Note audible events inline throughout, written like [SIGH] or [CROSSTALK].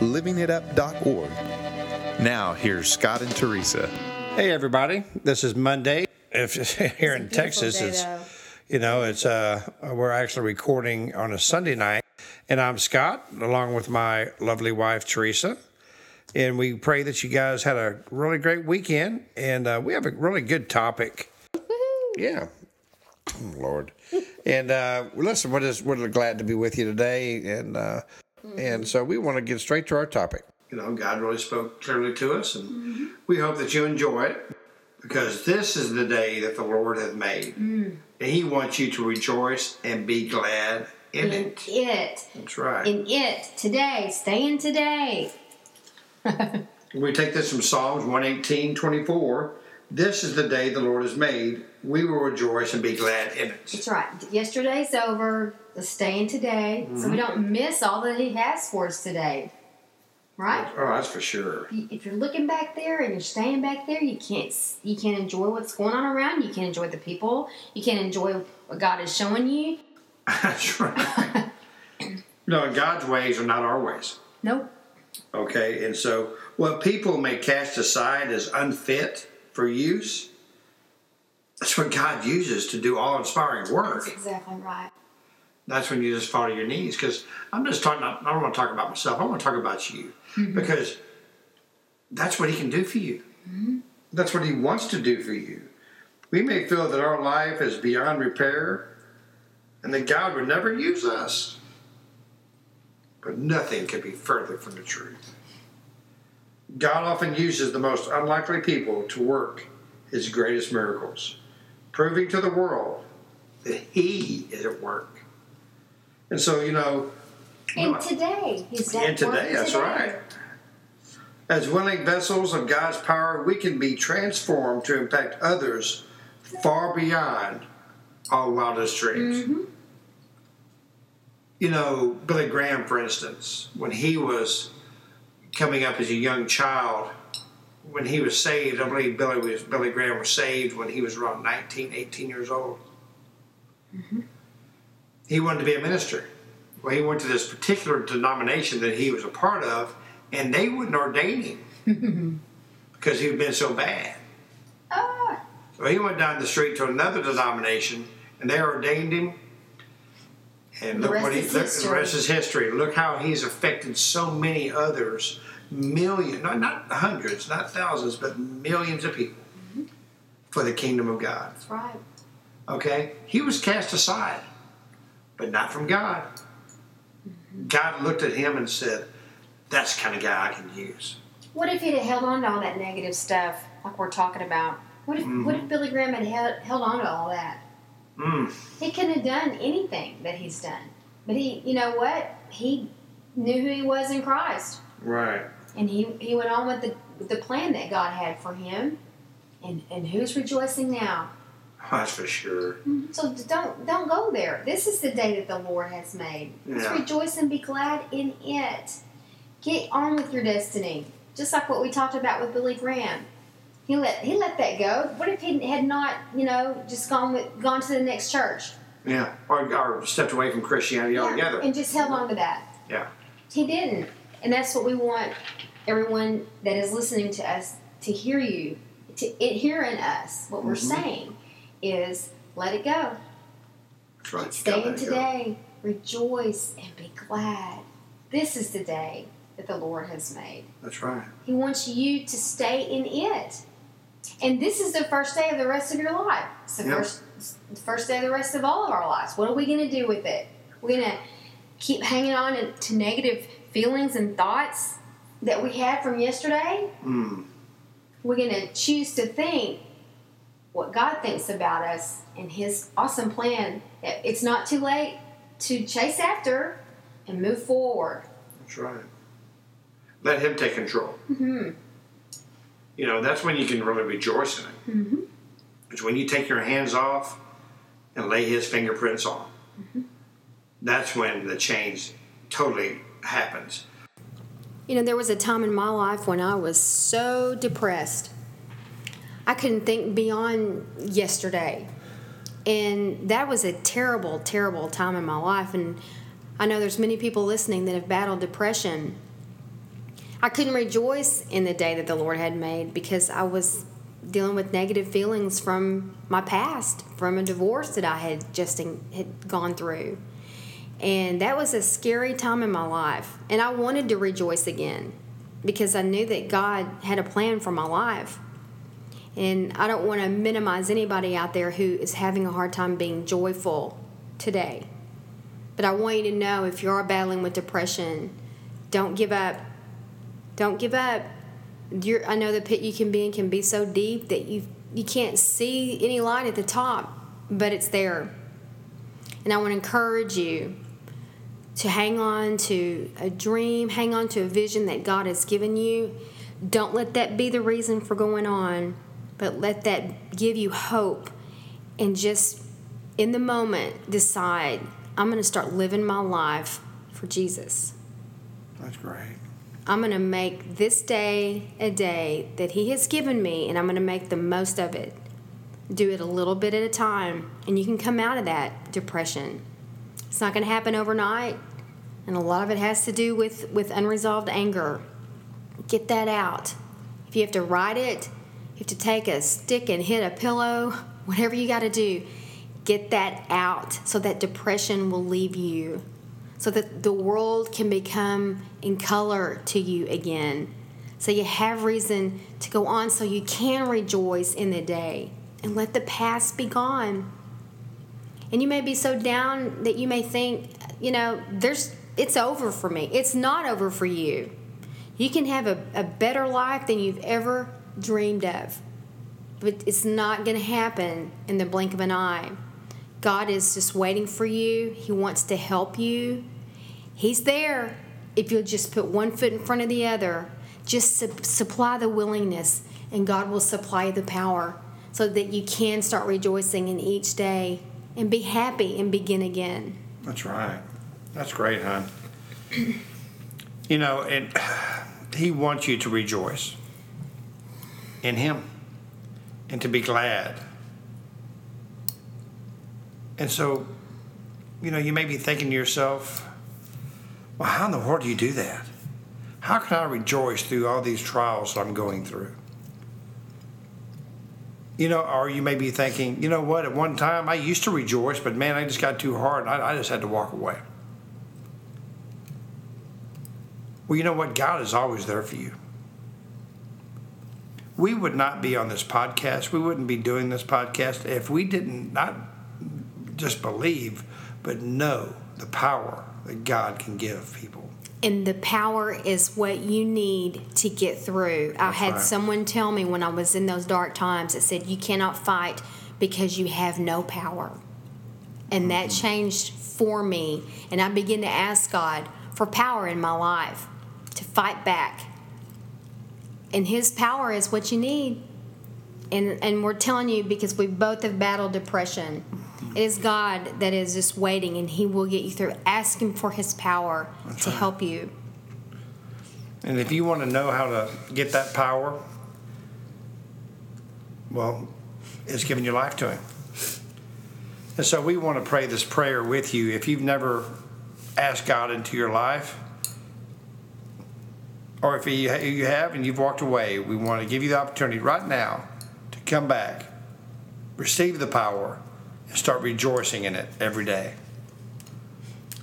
livingitup.org. Now, here's Scott and Teresa. Hey everybody, this is Monday. If [LAUGHS] here in Texas, day, it's though. you know it's uh we're actually recording on a Sunday night, and I'm Scott along with my lovely wife Teresa, and we pray that you guys had a really great weekend, and uh, we have a really good topic. Yeah, Oh, Lord, and uh, listen, we're just we're glad to be with you today, and uh, and so we want to get straight to our topic. You know, God really spoke clearly to us, and we hope that you enjoy it because this is the day that the Lord hath made, mm. and He wants you to rejoice and be glad in in it. it. That's right. In it. Today. Stay in today. [LAUGHS] We take this from Psalms 118, 24. This is the day the Lord has made. We will rejoice and be glad in it. That's right. Yesterday's over. Let's stay in today so Mm-hmm. we don't miss all that He has for us today. Right? Oh, that's for sure. If you're looking back there and you're staying back there, you can't you can't enjoy what's going on around. You. you can't enjoy the people. You can't enjoy what God is showing you. [LAUGHS] That's right. no, God's ways are not our ways. Nope. Okay, and so what people may cast aside as unfit for use, that's what God uses to do all inspiring work. That's exactly right. That's when you just fall to your knees. Because I'm just talking. About, I don't want to talk about myself. I want to talk about you mm-hmm. because that's what He can do for you. Mm-hmm. That's what He wants to do for you. We may feel that our life is beyond repair, and that God would never use us. But nothing could be further from the truth. God often uses the most unlikely people to work His greatest miracles, proving to the world that He is at work. And so, you know, And today, He's at and today, that's today. right. As willing vessels of God's power, we can be transformed to impact others far beyond our wildest dreams. Mm-hmm. You know, Billy Graham, for instance, when he was coming up as a young child, when he was saved, I believe Billy was Billy Graham was saved when he was around 19, 18 years old. He wanted to be a minister. Well, he went to this particular denomination that he was a part of, and they wouldn't ordain him [LAUGHS] because he had been so bad. Ah, So he went down the street to another denomination, and they ordained him. And The look what he look, the history. rest is history. Look how he's affected so many others, millions, not, not hundreds, not thousands, but millions of people Mm-hmm. for the kingdom of God. that's right. Okay? He was cast aside, but not from God. God looked at him and said, That's the kind of guy I can use. What if he'd have held on to all that negative stuff, like we're talking about? What if what if Billy Graham had held, held on to all that? Mm. He couldn't have done anything that he's done. But he, you know what? He knew who he was in Christ, Right. and he he went on with the with the plan that God had for him. And and who's rejoicing now? That's for sure. So don't don't go there. This is the day that the Lord has made. Let's Yeah. rejoice and be glad in it. Get on with your destiny. Just like what we talked about with Billy Graham. He let he let that go. What if he had not, you know, just gone with gone to the next church? Yeah. Or, or stepped away from Christianity altogether. And just held on to that. Yeah. He didn't. And that's what we want everyone that is listening to us to hear you, to it, hear in us. What we're Mhm. saying is let it go. Right. Stay in it go. today. Rejoice and be glad. This is the day that the Lord has made. That's right. He wants you to stay in it. And this is the first day of the rest of your life. It's the Yep. first the first day of the rest of all of our lives. What are we going to do with it? We're going to keep hanging on to- to negative feelings and thoughts that we had from yesterday. Mm. We're going to choose to think what God thinks about us and His awesome plan. It's not too late to chase after and move forward. That's right. Let Him take control. Mm-hmm. You know, that's when you can really rejoice in it. Mm-hmm. It's when you take your hands off and lay His fingerprints on. Mm-hmm. That's when the change totally happens. You know, there was a time in my life when I was so depressed. I couldn't think beyond yesterday. And that was a terrible, terrible time in my life. And I know there's many people listening that have battled depression. I couldn't rejoice in the day that the Lord had made because I was dealing with negative feelings from my past, from a divorce that I had just had gone through. And that was a scary time in my life. And I wanted to rejoice again because I knew that God had a plan for my life. And I don't want to minimize anybody out there who is having a hard time being joyful today. But I want you to know if you are battling with depression, don't give up. Don't give up. You're, I know the pit you can be in can be so deep that you you can't see any light at the top, but it's there. And I want to encourage you to hang on to a dream, hang on to a vision that God has given you. Don't let that be the reason for going on, but let that give you hope and just in the moment decide I'm going to start living my life for Jesus. That's great. I'm going to make this day a day that He has given me, and I'm going to make the most of it. Do it a little bit at a time, and you can come out of that depression. It's not going to happen overnight, and a lot of it has to do with, with unresolved anger. Get that out. If you have to write it, you have to take a stick and hit a pillow, whatever you got to do, get that out so that depression will leave you so that the world can become in color to you again. So you have reason to go on so you can rejoice in the day and let the past be gone. And you may be so down that you may think, you know, there's it's over for me. It's not over for you. You can have a, a better life than you've ever dreamed of. But it's not going to happen in the blink of an eye. God is just waiting for you. He wants to help you. He's there if you'll just put one foot in front of the other. Just su- supply the willingness, and God will supply the power so that you can start rejoicing in each day and be happy and begin again. That's right. That's great, hon. you know, and [SIGHS] he wants you to rejoice in him and to be glad. And so, you know, you may be thinking to yourself, well, how in the world do you do that? How can I rejoice through all these trials I'm going through? You know, or you may be thinking, you know what, at one time I used to rejoice, but man, I just got too hard and I, I just had to walk away. Well, you know what? God is always there for you. We would not be on this podcast. We wouldn't be doing this podcast if we didn't not just believe, but know the power that God can give people. And the power is what you need to get through. I had right. someone tell me when I was in those dark times, it said, You cannot fight because you have no power. And that mm-hmm. changed for me. And I began to ask God for power in my life to fight back. And His power is what you need. And, and we're telling you because we both have battled depression. It is God that is just waiting and He will get you through. Ask Him for His power That's to right. help you. And if you want to know how to get that power, well, it's giving your life to Him. And so we want to pray this prayer with you. If you've never asked God into your life, or if you you have and you've walked away, we want to give you the opportunity right now to come back, receive the power, and start rejoicing in it every day.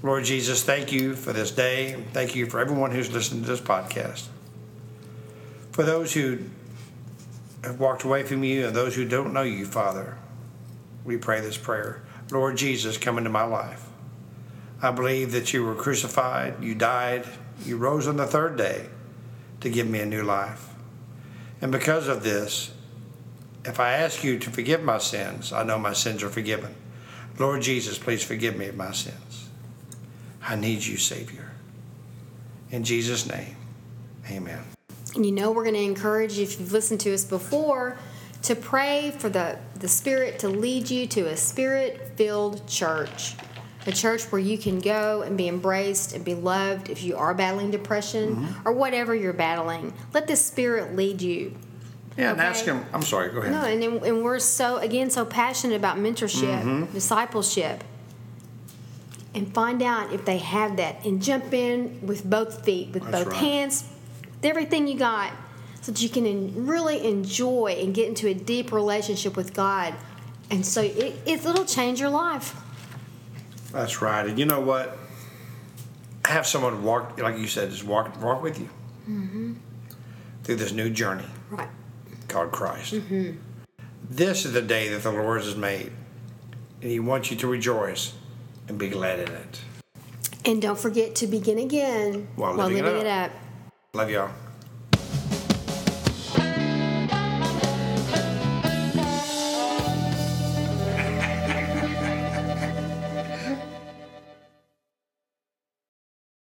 Lord Jesus, thank you for this day. Thank you for everyone who's listening to this podcast. For those who have walked away from you and those who don't know you, Father, we pray this prayer. Lord Jesus, come into my life. I believe that you were crucified, you died, you rose on the third day to give me a new life. And because of this, if I ask you to forgive my sins, I know my sins are forgiven. Lord Jesus, please forgive me of my sins. I need you, Savior. In Jesus' name, Amen. And you know, we're going to encourage you, if you've listened to us before, to pray for the, the Spirit to lead you to a spirit filled church. A church where you can go and be embraced and be loved if you are battling depression Mm-hmm. or whatever you're battling. Let the Spirit lead you. Yeah, and ask him. I'm sorry. Go ahead. No, and, then- and we're so, again, so passionate about mentorship, Mm-hmm. discipleship. And find out if they have that and jump in with both feet, with That's both right. hands, with everything you got, so that you can en- really enjoy and get into a deep relationship with God. And so it, it, it'll change your life. That's right. And you know what? Have someone walk, like you said, just walk walk with you through this new journey Right. called Christ. Mm-hmm. This is the day that the Lord has made, and He wants you to rejoice and be glad in it. And don't forget to begin again While while living it living it up. up. Love y'all.